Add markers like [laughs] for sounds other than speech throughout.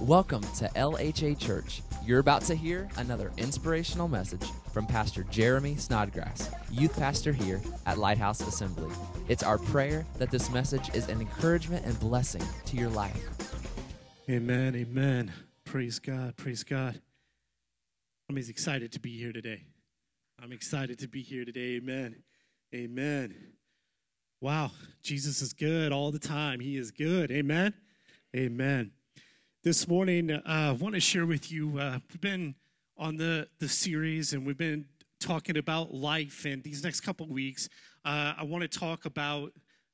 Welcome to LHA Church. You're about to hear another inspirational message from Pastor Jeremy Snodgrass, youth pastor here at Lighthouse Assembly. It's our prayer that this message is an encouragement and blessing to your life. Amen. Amen. Praise God. Praise God. I'm excited to be here today. I'm excited to be here today. Amen. Amen. Wow. Jesus is good all the time. He is good. Amen. Amen. This morning, uh, I want to share with you. Uh, we've been on the, the series and we've been talking about life. And these next couple weeks, uh, I want to talk about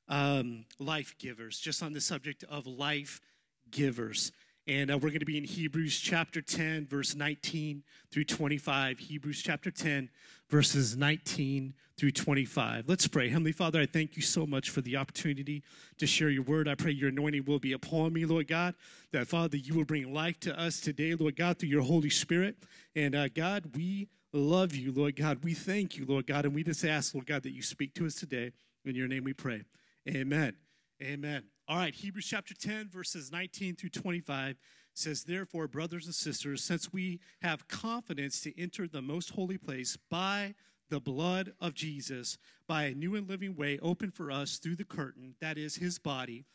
um, life givers, just on the subject of life givers. And uh, we're going to be in Hebrews chapter 10, verse 19 through 25. Hebrews chapter 10, verses 19 through 25. Let's pray. Heavenly Father, I thank you so much for the opportunity to share your word. I pray your anointing will be upon me, Lord God. That, Father, you will bring life to us today, Lord God, through your Holy Spirit. And, uh, God, we love you, Lord God. We thank you, Lord God. And we just ask, Lord God, that you speak to us today. In your name we pray. Amen. Amen. All right, Hebrews chapter 10, verses 19 through 25 says, Therefore, brothers and sisters, since we have confidence to enter the most holy place by the blood of Jesus, by a new and living way open for us through the curtain, that is his body,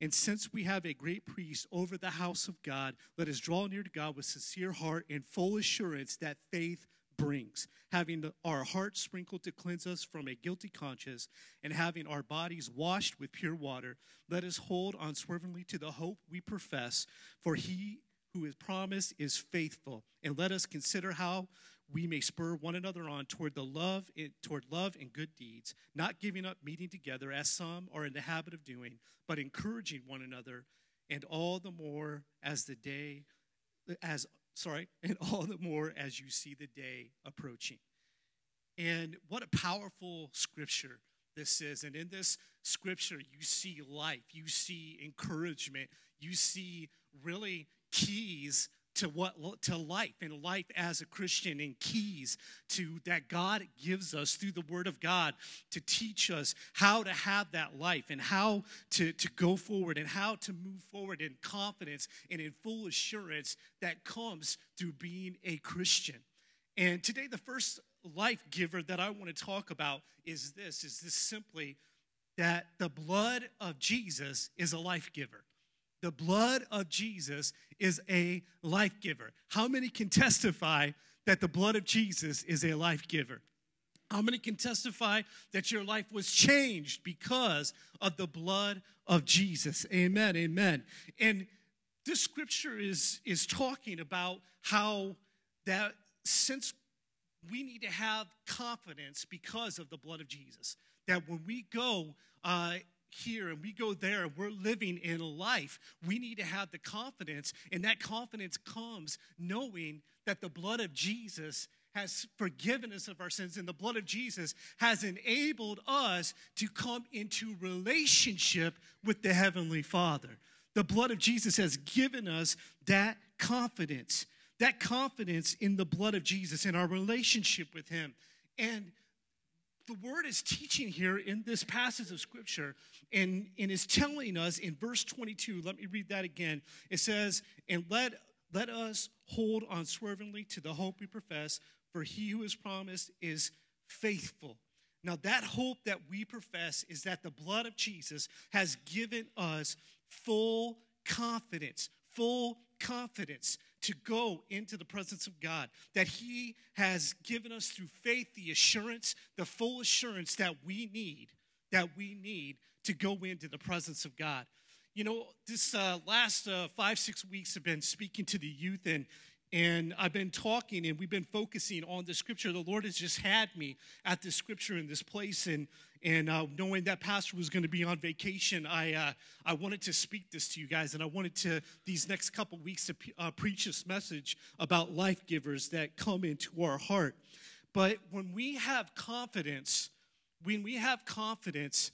and since we have a great priest over the house of God, let us draw near to God with sincere heart and full assurance that faith brings, having our hearts sprinkled to cleanse us from a guilty conscience, and having our bodies washed with pure water, let us hold unswervingly to the hope we profess, for he who is promised is faithful. And let us consider how we may spur one another on toward the love toward love and good deeds, not giving up meeting together as some are in the habit of doing, but encouraging one another, and all the more as the day as sorry, [laughs] and all the more as you see the day approaching. And what a powerful scripture this is. And in this scripture, you see life, you see encouragement, you see really keys to what to life and life as a christian and keys to that god gives us through the word of god to teach us how to have that life and how to, to go forward and how to move forward in confidence and in full assurance that comes through being a christian. And today the first life giver that i want to talk about is this is this simply that the blood of jesus is a life giver the blood of Jesus is a life giver. How many can testify that the blood of Jesus is a life giver? How many can testify that your life was changed because of the blood of Jesus? Amen, amen. And this scripture is, is talking about how that since we need to have confidence because of the blood of Jesus, that when we go uh, here and we go there and we're living in life, we need to have the confidence, and that confidence comes knowing that the blood of Jesus has forgiven us of our sins, and the blood of Jesus has enabled us to come into relationship with the Heavenly Father. The blood of Jesus has given us that confidence, that confidence in the blood of Jesus, in our relationship with Him. And the word is teaching here in this passage of scripture and, and is telling us in verse 22 let me read that again. It says and let let us hold unswervingly to the hope we profess for he who is promised is faithful. Now that hope that we profess is that the blood of jesus has given us full confidence full confidence to go into the presence of God, that He has given us through faith the assurance, the full assurance that we need, that we need to go into the presence of God. You know, this uh, last uh, five, six weeks have been speaking to the youth, and and I've been talking and we've been focusing on the scripture. The Lord has just had me at this scripture in this place. And, and uh, knowing that Pastor was going to be on vacation, I, uh, I wanted to speak this to you guys. And I wanted to, these next couple weeks, to uh, preach this message about life givers that come into our heart. But when we have confidence, when we have confidence,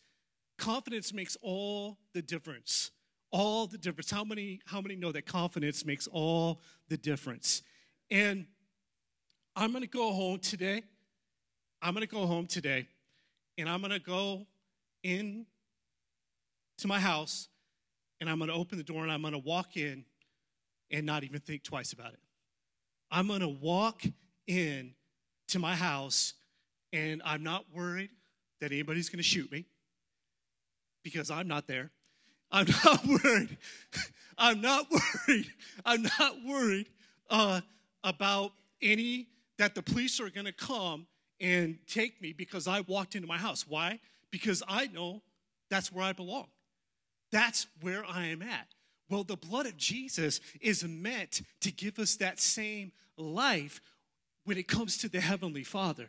confidence makes all the difference all the difference. How many, how many know that confidence makes all the difference? And I'm going to go home today. I'm going to go home today and I'm going to go in to my house and I'm going to open the door and I'm going to walk in and not even think twice about it. I'm going to walk in to my house and I'm not worried that anybody's going to shoot me because I'm not there. I'm not [laughs] worried. I'm not worried. I'm not worried uh, about any that the police are going to come and take me because I walked into my house. Why? Because I know that's where I belong. That's where I am at. Well, the blood of Jesus is meant to give us that same life when it comes to the Heavenly Father.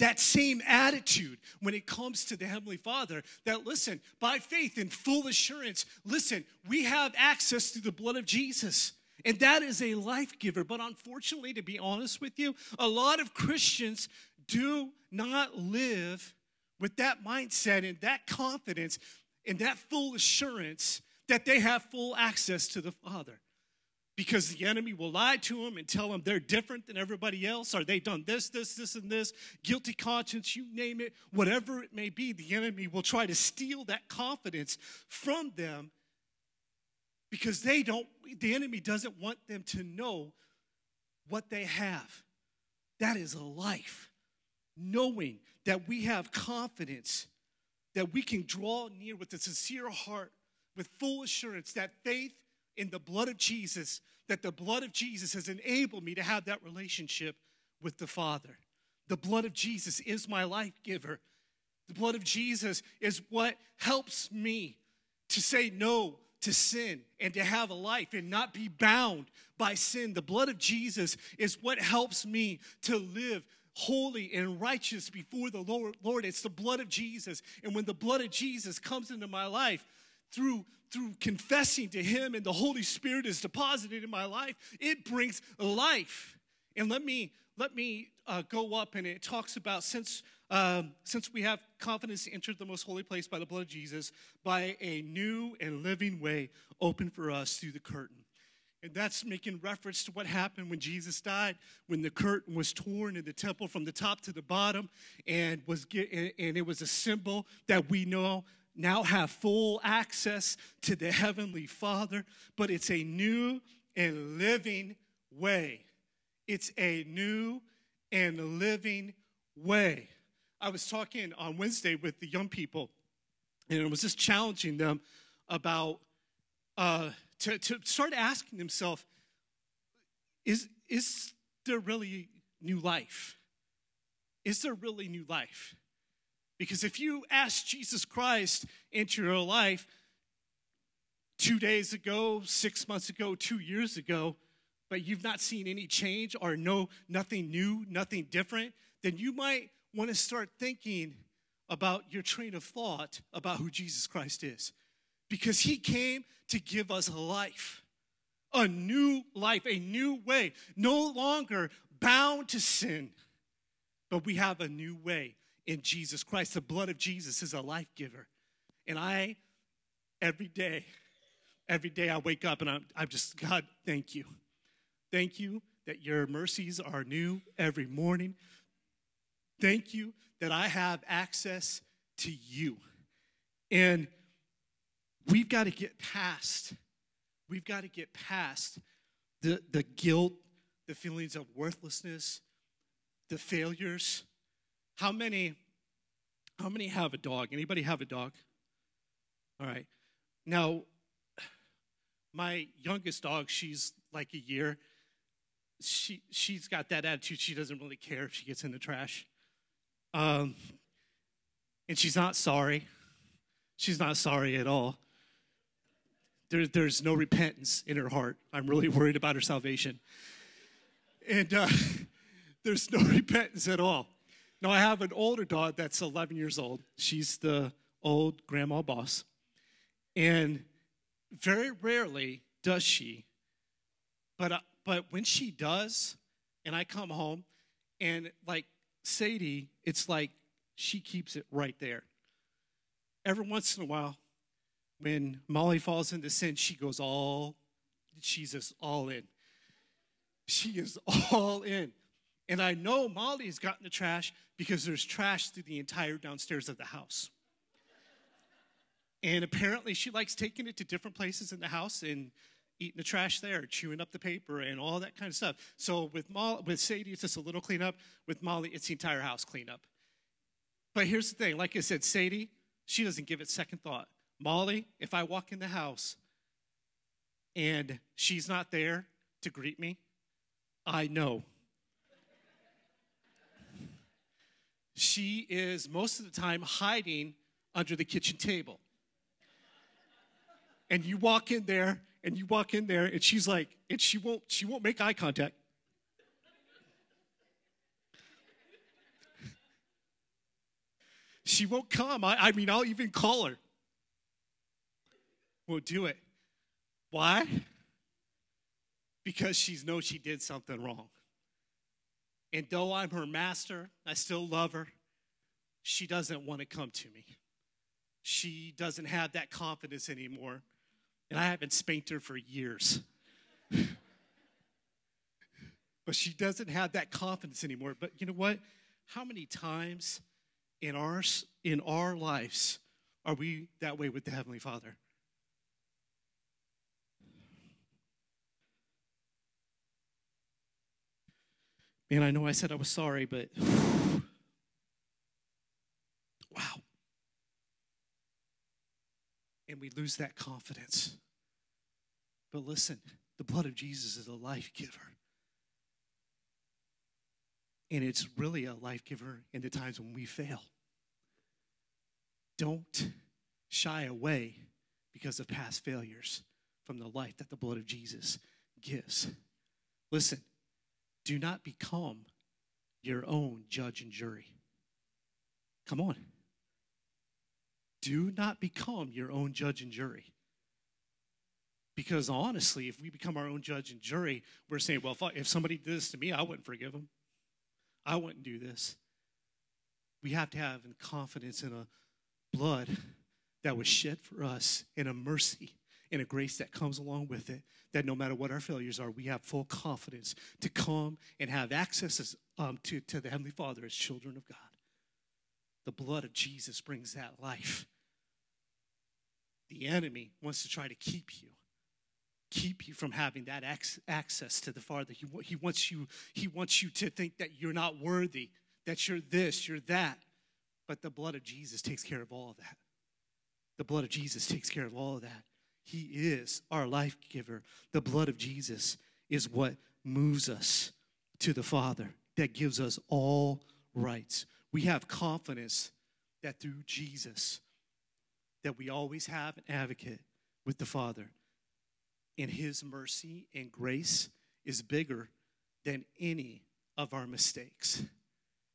That same attitude when it comes to the Heavenly Father. That, listen, by faith and full assurance, listen, we have access to the blood of Jesus. And that is a life giver. But unfortunately, to be honest with you, a lot of Christians do not live with that mindset and that confidence and that full assurance that they have full access to the Father. Because the enemy will lie to them and tell them they're different than everybody else, or they've done this, this, this, and this, guilty conscience, you name it, whatever it may be, the enemy will try to steal that confidence from them because they don't, the enemy doesn't want them to know what they have. That is a life. Knowing that we have confidence, that we can draw near with a sincere heart, with full assurance that faith in the blood of Jesus, that the blood of Jesus has enabled me to have that relationship with the Father. The blood of Jesus is my life giver. The blood of Jesus is what helps me to say no to sin and to have a life and not be bound by sin. The blood of Jesus is what helps me to live holy and righteous before the Lord. Lord, it's the blood of Jesus. And when the blood of Jesus comes into my life through through confessing to him and the Holy Spirit is deposited in my life, it brings life. And let me let me uh, go up and it talks about since um, since we have confidence to enter the most holy place by the blood of Jesus, by a new and living way open for us through the curtain. And that's making reference to what happened when Jesus died, when the curtain was torn in the temple from the top to the bottom, and was and it was a symbol that we know now have full access to the heavenly Father. But it's a new and living way. It's a new and living way. I was talking on Wednesday with the young people, and I was just challenging them about uh, to, to start asking themselves, is, is there really new life? Is there really new life? Because if you ask Jesus Christ into your life two days ago, six months ago, two years ago, but you've not seen any change or no nothing new, nothing different, then you might want to start thinking about your train of thought about who Jesus Christ is. Because he came to give us life, a new life, a new way, no longer bound to sin, but we have a new way in Jesus Christ. The blood of Jesus is a life giver. And I, every day, every day I wake up and I'm, I'm just, God, thank you. Thank you that your mercies are new every morning. Thank you that I have access to you. And we've got to get past, we've got to get past the, the guilt, the feelings of worthlessness, the failures. How many, how many have a dog? Anybody have a dog? All right. Now, my youngest dog, she's like a year. She she's got that attitude. She doesn't really care if she gets in the trash. Um, and she's not sorry. She's not sorry at all. There, there's no repentance in her heart. I'm really worried about her salvation. And uh, [laughs] there's no [laughs] repentance at all. Now, I have an older dog that's 11 years old. She's the old grandma boss. And very rarely does she. But, uh, but when she does, and I come home, and like Sadie, it's like she keeps it right there. Every once in a while, when Molly falls into sin, she goes all, she's just all in. She is [laughs] all in. And I know Molly's gotten the trash because there's trash through the entire downstairs of the house. And apparently she likes taking it to different places in the house and eating the trash there, chewing up the paper, and all that kind of stuff. So with Molly, with Sadie, it's just a little cleanup. With Molly, it's the entire house cleanup. But here's the thing: like I said, Sadie, she doesn't give it second thought. Molly, if I walk in the house and she's not there to greet me, I know. She is most of the time hiding under the kitchen table. And you walk in there and you walk in there and she's like and she won't she won't make eye contact. She won't come. I, I mean i'll even call her. Won't do it. Why? Because she knows she did something wrong and though i'm her master i still love her she doesn't want to come to me she doesn't have that confidence anymore and I haven't spanked her for years. [laughs] but she doesn't have that confidence anymore. But you know what? How many times in our, in our lives are we that way with the Heavenly Father? Man, I know I said I was sorry, but [sighs] wow and we lose that confidence. But listen, the blood of Jesus is a life giver. And it's really a life giver in the times when we fail. Don't shy away because of past failures from the life that the blood of Jesus gives. Listen, do not become your own judge and jury. Come on do not become your own judge and jury. Because honestly, if we become our own judge and jury, we're saying, well, if, I, if somebody did this to me, I wouldn't forgive them. I wouldn't do this. We have to have confidence in a blood that was shed for us, in a mercy, in a grace that comes along with it, that no matter what our failures are, we have full confidence to come and have access um, to, to the Heavenly Father as children of God. The blood of Jesus brings that life. The enemy wants to try to keep you, keep you from having that access to the Father. He, he, wants you, he wants you to think that you're not worthy, that you're this, you're that. But the blood of Jesus takes care of all of that. The blood of Jesus takes care of all of that. He is our life giver. The blood of Jesus is what moves us to the Father, that gives us all rights we have confidence that through Jesus that we always have an advocate with the Father. And his mercy and grace is bigger than any of our mistakes.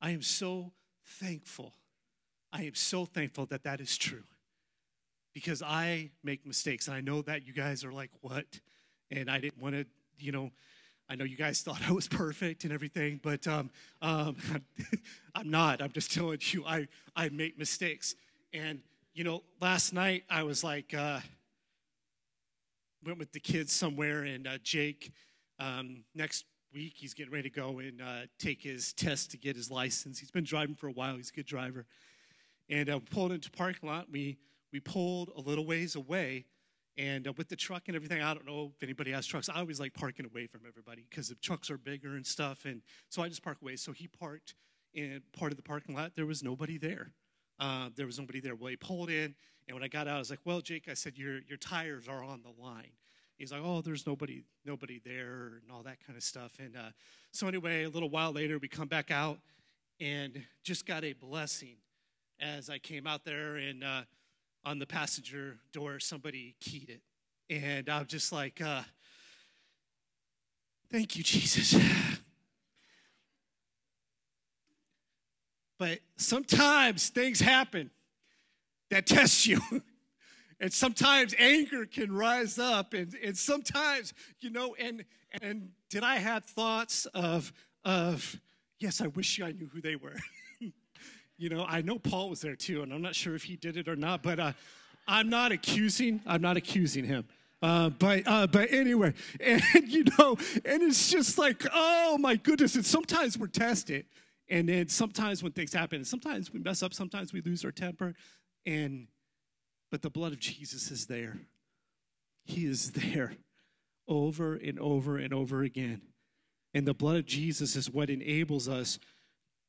I am so thankful. I am so thankful that that is true. Because I make mistakes. And I know that you guys are like, what? And I didn't want to, you know, I know you guys [laughs] thought I was perfect and everything, but um, um, [laughs] I'm not. I'm just telling you, I, I make mistakes. And, you know, last night I was like, uh, went with the kids somewhere, and uh, Jake, um, next week, he's getting ready to go and uh, take his test to get his license. He's been driving for a while, he's a good driver. And uh, pulled into parking lot. We, we pulled a little ways away and uh, with the truck and everything, I don't know if anybody has trucks. I always like parking away from everybody because the trucks are bigger and stuff. And so I just park away. So he parked in part of the parking lot. There was nobody there. Uh, there was nobody there. Well, he pulled in, and when I got out, I was like, "Well, Jake," I said, "Your your tires are on the line." He's like, "Oh, there's nobody nobody there," and all that kind of stuff. And uh, so anyway, a little while later, we come back out, and just got a blessing as I came out there and. On the passenger door, somebody keyed it. And I'm just like, uh, thank you, [laughs] Jesus. But sometimes things happen that test you. [laughs] and sometimes anger can rise up. And, and sometimes, you know, and and did I have thoughts of of yes, I wish I knew who they were. [laughs] You know, I know Paul was there too, and I'm not sure if he did it or not, but uh, I'm not accusing. I'm not accusing him. Uh, but uh, but anyway, [laughs] and you know, and it's just like, oh my goodness. And sometimes we're tested, and then sometimes when things happen, sometimes we mess up, sometimes we lose our temper, and but the blood of Jesus is there. He is there over and over and over again. And the blood of Jesus is what enables us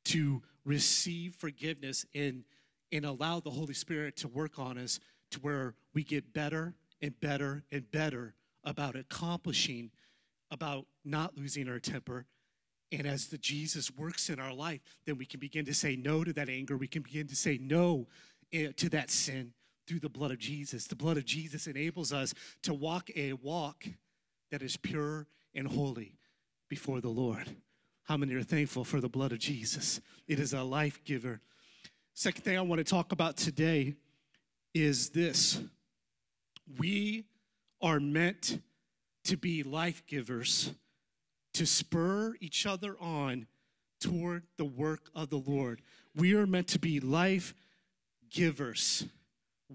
to receive forgiveness and, and allow the Holy Spirit to work on us to where we get better and better and better about accomplishing, about not losing our temper. And as the Jesus works in our life, then we can begin to say no to that anger. We can begin to say no eh, to that sin through the blood of Jesus. The blood of Jesus enables us to walk a walk that is pure and holy before the Lord. How many are thankful for the blood of Jesus? It is a life giver. Second thing I want to talk about today is this we are meant to be life givers, to spur each other on toward the work of the Lord. We are meant to be life givers.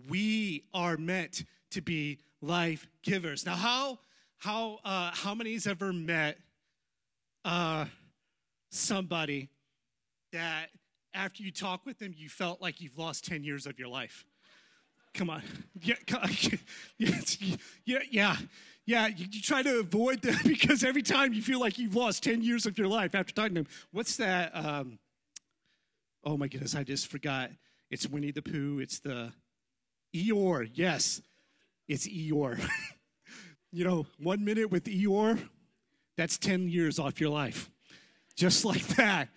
We are meant to be life givers. Now, how how uh, how many's ever met uh, somebody that after you talk with them, you felt like you've lost 10 years of your life. Come on. [laughs] Yeah, [laughs] yeah, yeah. Yeah, you, you, try to avoid them [laughs] because every time you feel like you've lost 10 years of your life after talking to them. What's that? Um, oh my goodness, I just forgot. It's Winnie the Pooh. It's the Eeyore. Yes, it's Eeyore. you know, one minute with Eeyore, that's 10 years off your life just like that.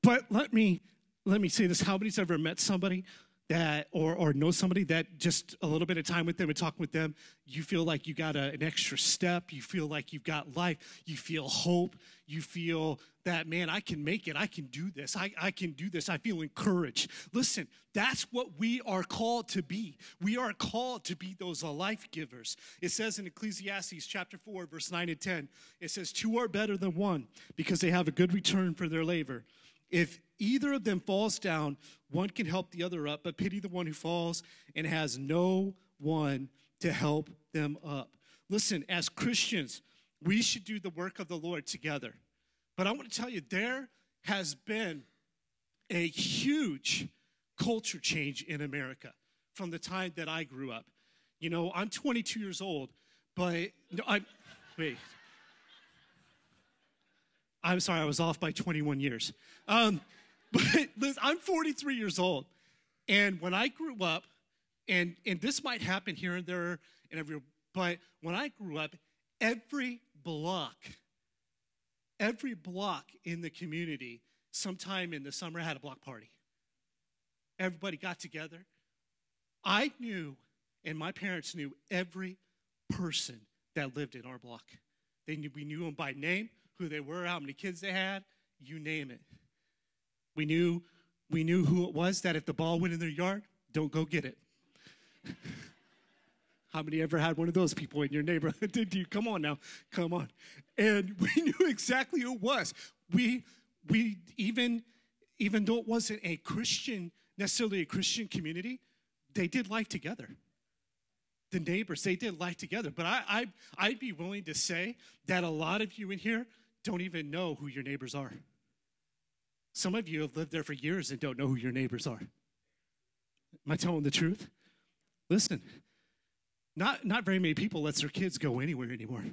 But let me let me say this: How many's ever met somebody that, or or know somebody that just a little bit of time with them and talking with them, you feel like you got a, an extra step. You feel like you've got life. You feel hope. You feel that man, I can make it. I can do this. I, I can do this. I feel encouraged. Listen, that's what we are called to be. We are called to be those life givers. It says in Ecclesiastes chapter 4, verse 9 and 10, it says, Two are better than one because they have a good return for their labor. If either of them falls down, one can help the other up, but pity the one who falls and has no one to help them up. Listen, as Christians, we should do the work of the Lord together. But I want to tell you, there has been a huge culture change in America from the time that I grew up. You know, I'm 22 years old, but no, I'm, wait. I'm sorry, I was off by 21 years. Um, [laughs] but listen, I'm 43 years old. And when I grew up, and, and this might happen here and there and every, but when I grew up, every block every block in the community, sometime in the summer, had a block party. Everybody got together. I knew, and my parents knew, every person that lived in our block. They knew, we knew them by name, who they were, how many kids they had, you name it. We knew, we knew who it was that if the ball went in their yard, don't go get it. [laughs] How many ever had one of those people in your neighborhood? [laughs] Did you? Come on now. Come on. And [laughs] we knew exactly who it was. We, we even, even though it wasn't a Christian, necessarily a Christian community, they did life together. The neighbors, they did life together. But I, I, I'd be willing to say that a lot of you in here don't even know who your neighbors are. Some of you have lived there for years and don't know who your neighbors are. Am I telling the truth? Listen, not, not very many people lets their kids go anywhere anymore.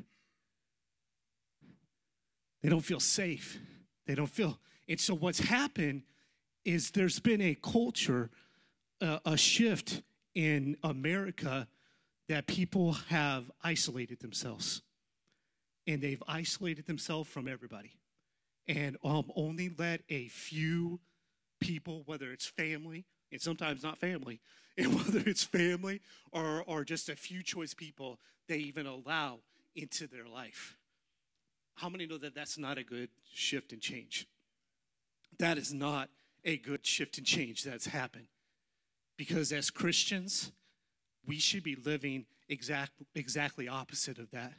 They don't feel safe. They don't feel. And so what's happened is there's been a culture, uh, a shift in America that people have isolated themselves. And they've isolated themselves from everybody. And um, only let a few people, whether it's family, and sometimes not family, [laughs] and whether it's family or, or just a few choice people they even allow into their life. How many know that that's not a good shift and change? That is not a good shift and change that's happened. Because as Christians, we should be living exact, exactly opposite of that.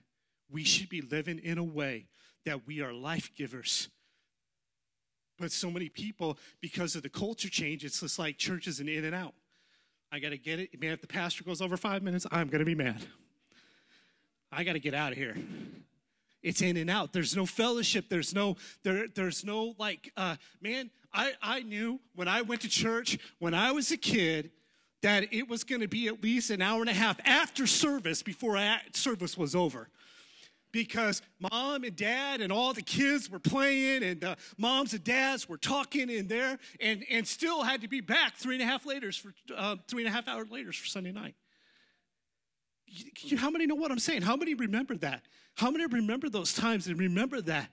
We should be living in a way that we are life givers but so many people, because of the culture change, it's just like church is an in and out. I got to get it. Man, if the pastor goes over five minutes, I'm going to be mad. I got to get out of here. It's in and out. There's no fellowship. There's no, there, there's no like, uh, man, I, I knew when I went to church when I was a kid that it was going to be at least an hour and a half after service before I, service was over. Because mom and dad and all the kids were playing and uh, moms and dads were talking in there and, and still had to be back three and a half later for uh, three and a half hours later for Sunday night. How many know what I'm saying? How many remember that? How many remember those times and remember that?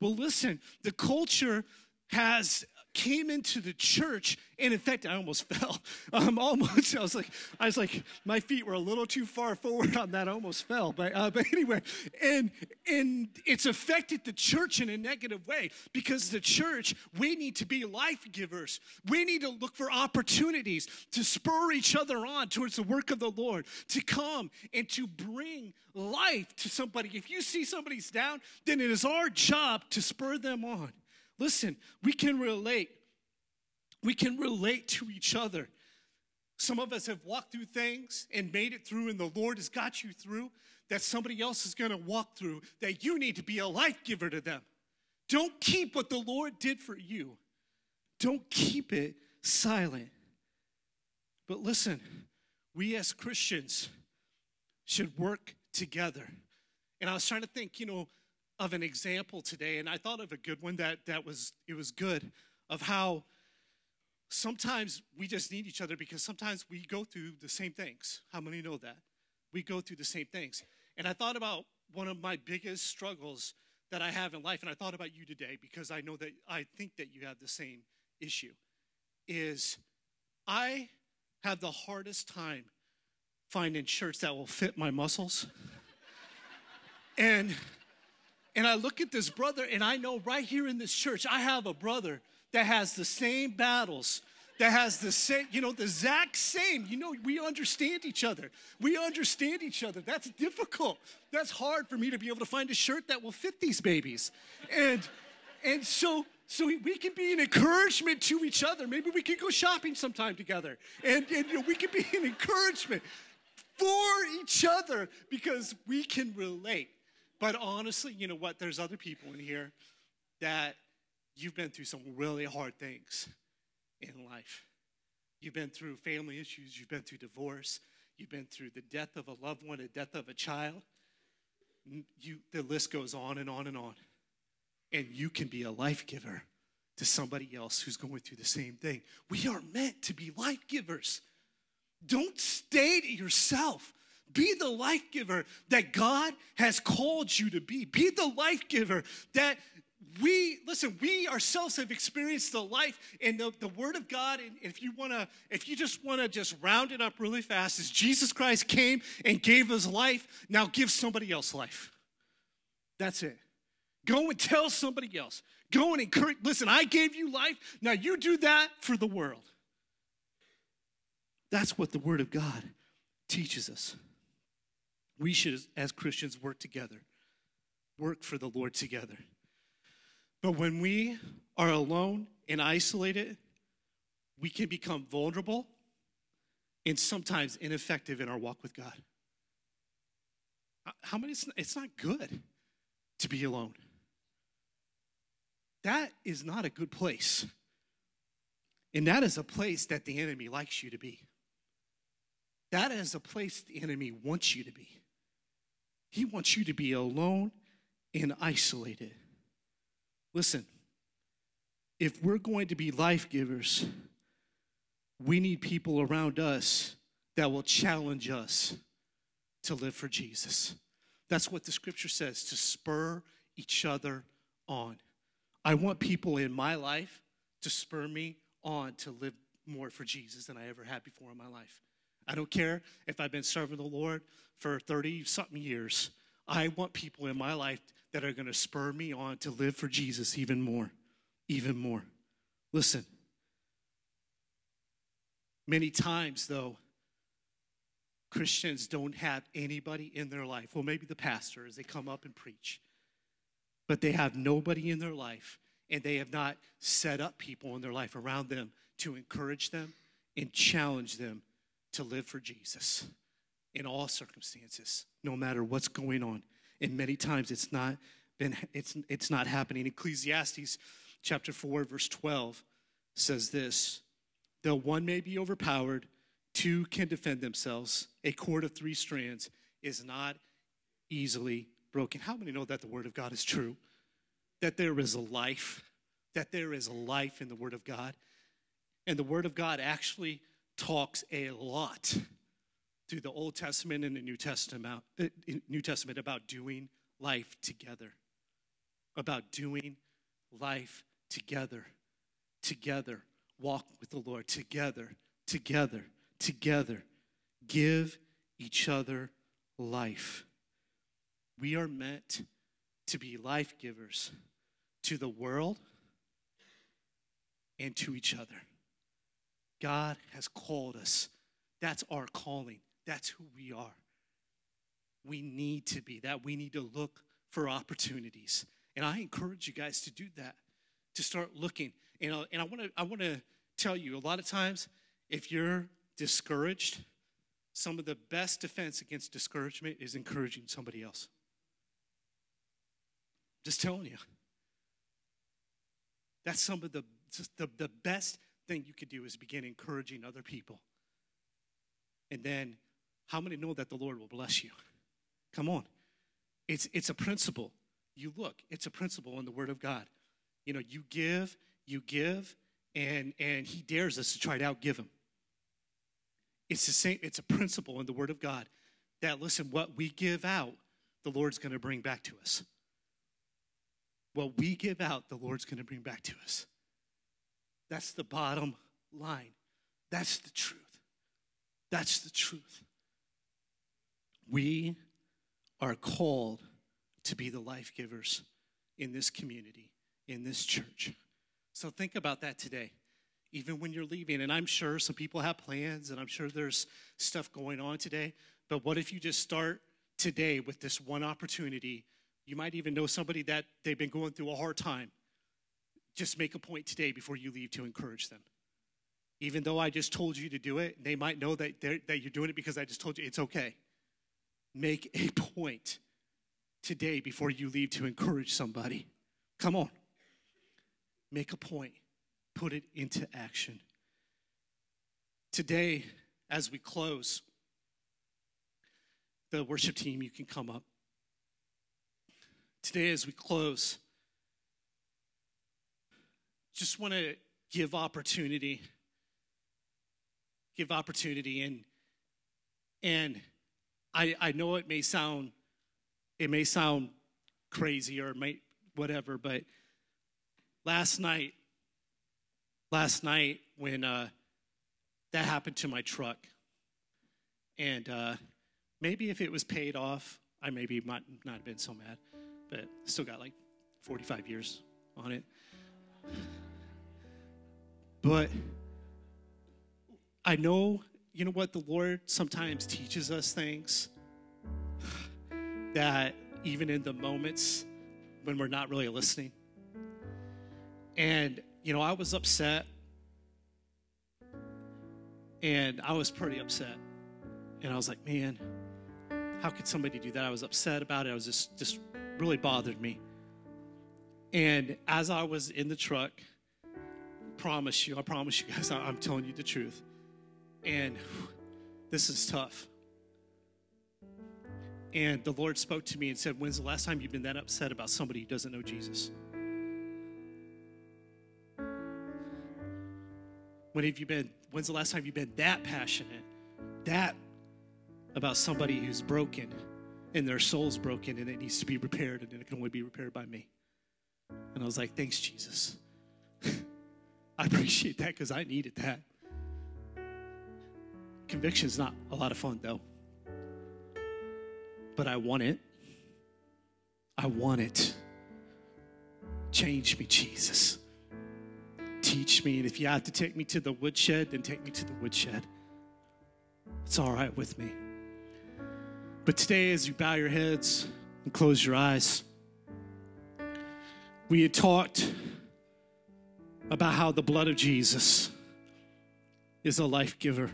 Well, listen, the culture has came into the church, and in fact, I almost [laughs] fell. Um, almost, I was like, I was like, my feet were a little too far forward on that. I almost fell, but uh, [laughs] but anyway, and and it's affected the church in a negative way because the church we need to be life givers. We need to look for opportunities to spur each other on towards the work of the Lord, to come and to bring life to somebody. If you see somebody's down, then it is our job to spur them on. Listen, we can relate. We can relate to each other. Some of us have walked through things and made it through, and the Lord has got you through that somebody else is going to walk through, that you need to be a life giver to them. Don't keep what the Lord did for you, don't keep it silent. But listen, we as Christians should work together. And I was trying to think, you know, of an example today, and I thought of a good one that that was it was good of how sometimes we just need each other because sometimes we go through the same things. How many know that? We go through the same things. And I thought about one of my biggest struggles that I have in life, and I thought about you today because I know that I think that you have the same issue. Is I have the hardest time finding shirts that will fit my muscles. [laughs] and and I look at this brother, and I know right here in this church, I have a brother that has the same battles, that has the same, you know, the exact same. You know, we understand each other. We understand each other. That's difficult. That's hard for me to be able to find a shirt that will fit these babies. And and so so we can be an encouragement to each other. Maybe we can go shopping sometime together. And, and you know, we can be an encouragement for each other because we can relate. But honestly, you know what? There's other people in here that you've been through some really hard things in life. You've been through family issues, you've been through divorce, you've been through the death of a loved one, the death of a child. You, the list goes on and on and on. And you can be a life giver to somebody else who's going through the same thing. We are meant to be life givers. Don't stay to yourself. Be the life giver that God has called you to be. Be the life giver that we listen we ourselves have experienced the life and the, the word of god. And if you want to if you just want to just round it up really fast is jesus christ came and gave us life. Now give somebody else life. That's it. Go and tell somebody else. Go and encourage listen i gave you life. Now you do that for the world. That's what the word of god teaches us we should, as Christians, work together, work for the Lord together. But when we are alone and isolated, we can become vulnerable and sometimes ineffective in our walk with God. How many? It's not good to be alone. That is not a good place. And that is a place that the enemy likes you to be. That is a place the enemy wants you to be. He wants you to be alone and isolated. Listen, if we're going to be life givers, we need people around us that will challenge us to live for Jesus. That's what the scripture says to spur each other on. I want people in my life to spur me on to live more for Jesus than I ever had before in my life. I don't care if I've been serving the Lord for 30 something years. I want people in my life that are going to spur me on to live for Jesus even more. Even more. Listen, many times, though, Christians don't have anybody in their life. Well, maybe the pastor as they come up and preach, but they have nobody in their life, and they have not set up people in their life around them to encourage them and challenge them to live for Jesus in all circumstances, no matter what's going on. And many times it's not been it's it's not happening. Ecclesiastes chapter 4 verse 12 says this, though one may be overpowered, two can defend themselves. A cord of three strands is not easily broken. How many know that the Word of God is true? That there is a life, that there is a life in the Word of God. And the Word of God actually talks a lot through the Old Testament and the New Testament, New Testament about doing life together. About doing life together. Together. Walk with the Lord together. Together. Together. Give each other life. We are meant to be life givers to the world and to each other. God has called us. That's our calling. That's who we are. We need to be that. We need to look for opportunities. And I encourage you guys to do that, to start looking. And, uh, and I want to I want to tell you a lot of times if you're discouraged, some of the best defense against discouragement is encouraging somebody else. Just telling you. That's some of the, the, the best thing you could do is begin encouraging other people. And then, how many know that the Lord will bless you? Come on. It's, it's a principle. You look, it's a principle in the Word of God. You know, you give, you give, and, and He dares us to try to outgive Him. It's the same, it's a principle in the Word of God that, listen, what we give out, the Lord's going to bring back to us. What we give out, the Lord's going to bring back to us. That's the bottom line. That's the truth. That's the truth. We are called to be the life givers in this community, in this church. So think about that today even when you're leaving. And I'm sure some people have plans, and I'm sure there's stuff going on today. But what if you just start today with this one opportunity? You might even know somebody that they've been going through a hard time. Just make a point today before you leave to encourage them. Even though I just told you to do it, they might know that, that you're doing it because I just told you it's okay. Make a point today before you leave to encourage somebody. Come on. Make a point put it into action. Today, as we close, the worship team, you can come up. Today, as we close, just want to give opportunity. Give opportunity and and I, I know it may sound it may sound crazy or may whatever, but last night last night when uh, that happened to my truck. And uh, maybe if it was paid off, I maybe might not have been so mad, but still got like 45 years on it. But I know, you know what, the Lord sometimes teaches us things that even in the moments when we're not really listening. And you know, I was upset. And I was pretty upset. And I was like, man, how could somebody do that? I was upset about it. I was just, just really bothered me. And as I was in the truck, promise you, I promise you guys, I'm telling you the truth. And this is tough. And the Lord spoke to me and said, When's the last time you've been that upset about somebody who doesn't know Jesus? When have you been, when's the last time you've been that passionate, that about somebody who's broken and their soul's broken and it needs to be repaired and it can only be repaired by me? And I was like, thanks, Jesus. [laughs] I appreciate that because I needed that. Conviction's not a lot of fun, though. But I want it. I want it. Change me, Jesus teach me. And if you have to take me to the woodshed, then take me to the woodshed. It's all right with me. But today, as you bow your heads and close your eyes, we had talked about how the blood of Jesus is a life giver,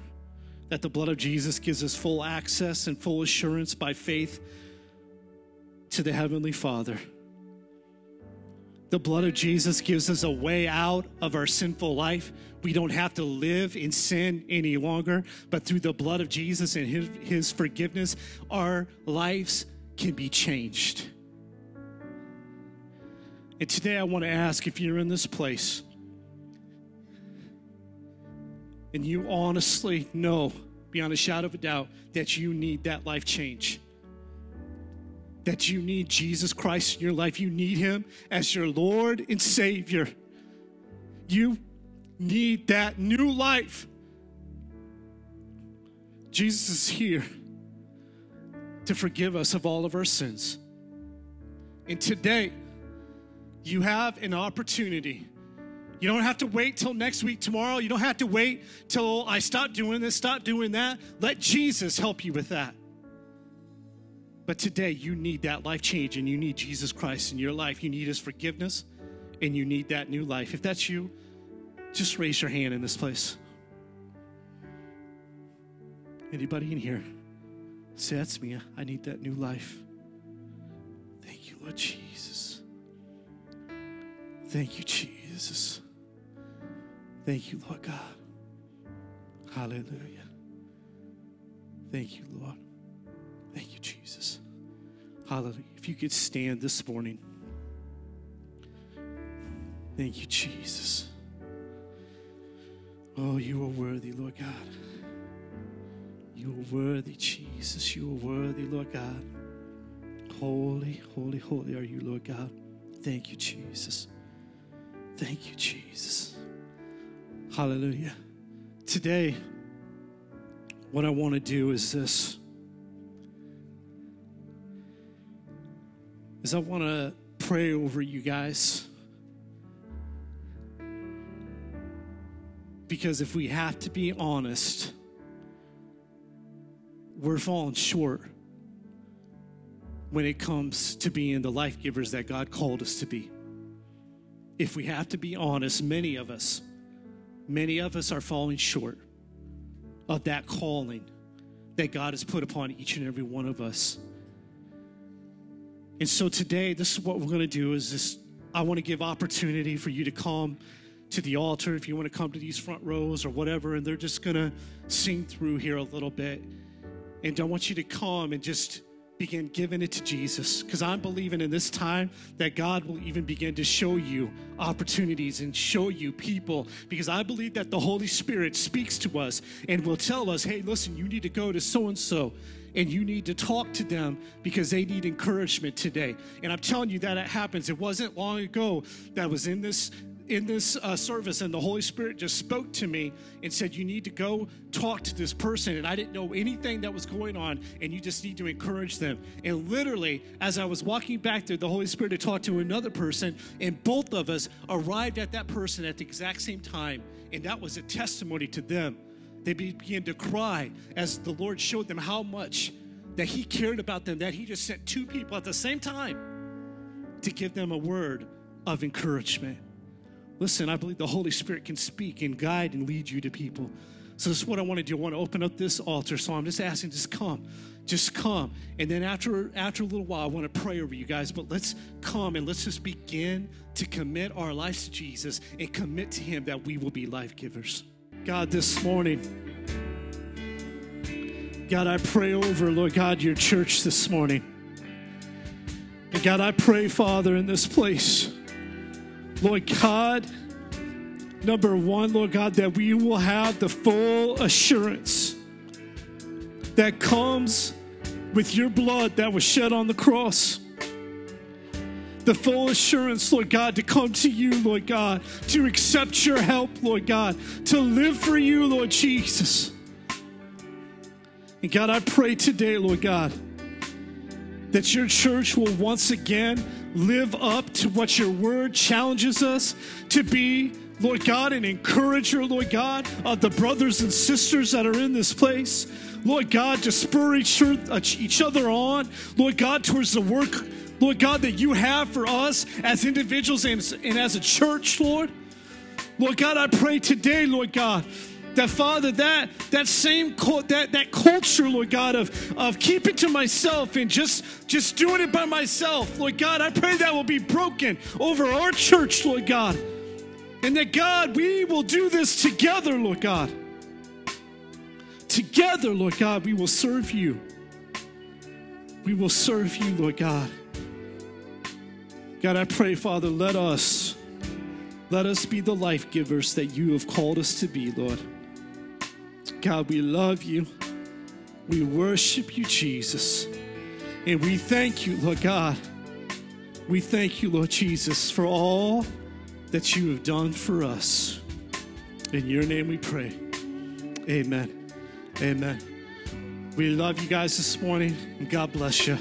that the blood of Jesus gives us full access and full assurance by faith to the Heavenly Father. The blood of Jesus gives us a way out of our sinful life. We don't have to live in sin any longer, but through the blood of Jesus and his, his forgiveness, our lives can be changed. And today I want to ask if you're in this place and you honestly know, beyond a shadow of a doubt, that you need that life change. That you need Jesus Christ in your life. You need Him as your Lord and Savior. You need that new life. Jesus is here to forgive us of all of our sins. And today, you have an opportunity. You don't have to wait till next week, tomorrow. You don't have to wait till I stop doing this, stop doing that. Let Jesus help you with that. But today, you need that life change and you need Jesus Christ in your life. You need His forgiveness and you need that new life. If that's you, just raise your hand in this place. Anybody in here? Say, that's me. I need that new life. Thank you, Lord Jesus. Thank you, Jesus. Thank you, Lord God. Hallelujah. Thank you, Lord. Thank you, Jesus. Hallelujah. If you could stand this morning. Thank you, Jesus. Oh, you are worthy, Lord God. You are worthy, Jesus. You are worthy, Lord God. Holy, holy, holy are you, Lord God. Thank you, Jesus. Thank you, Jesus. Hallelujah. Today, what I want to do is this. Is I want to pray over you guys. Because if we have to be honest, we're falling short when it comes to being the life givers that God called us to be. If we have to be honest, many of us, many of us are falling short of that calling that God has put upon each and every one of us. And so today, this is what we're going to do is this I want to give opportunity for you to come to the altar if you want to come to these front rows or whatever and they're just going to sing through here a little bit. And I want you to come and just begin giving it to Jesus because I'm believing in this time that God will even begin to show you opportunities and show you people because I believe that the Holy Spirit speaks to us and will tell us, hey, listen, you need to go to so and so and you need to talk to them because they need encouragement today. And I'm telling you that it happens. It wasn't long ago that I was in this in this uh, service, and the Holy Spirit just spoke to me and said, You need to go talk to this person. And I didn't know anything that was going on, and you just need to encourage them. And literally, as I was walking back there, the Holy Spirit had talked to another person, and both of us arrived at that person at the exact same time. And that was a testimony to them. They began to cry as the Lord showed them how much that He cared about them, that He just sent two people at the same time to give them a word of encouragement. Listen, I believe the Holy Spirit can speak and guide and lead you to people. So this is what I want to do. I want to open up this altar. So I'm just asking, just come. Just come. And then after after a little while, I want to pray over you guys. But let's come and let's just begin to commit our lives to Jesus and commit to Him that we will be life givers. God, this morning, God, I pray over, Lord God, your church this morning. And God, I pray, Father, in this place. Lord God, number one, Lord God, that we will have the full assurance that comes with your blood that was shed on the cross. The full assurance, Lord God, to come to you, Lord God, to accept your help, Lord God, to live for you, Lord Jesus. And God, I pray today, Lord God, that your church will once again live up to what your word challenges us to be, Lord God, an encourager, Lord God, of the brothers and sisters that are in this place. Lord God, to spur each, other on, Lord God, towards the work, Lord God, that you have for us as individuals and, and as a church, Lord. Lord God, I pray today, Lord God, that Father, that that same that that culture, Lord God, of of keeping to myself and just just doing it by myself, Lord God, I pray that will be broken over our church, Lord God, and that God, we will do this together, Lord God. Together, Lord God, we will serve you. We will serve you, Lord God. God, I pray, Father, let us, let us be the life givers that you have called us to be, Lord. God, we love you. We worship you, Jesus. And we thank you, Lord God. We thank you, Lord Jesus, for all that you have done for us. In your name we pray. Amen. Amen. We love you guys this morning, and God bless you.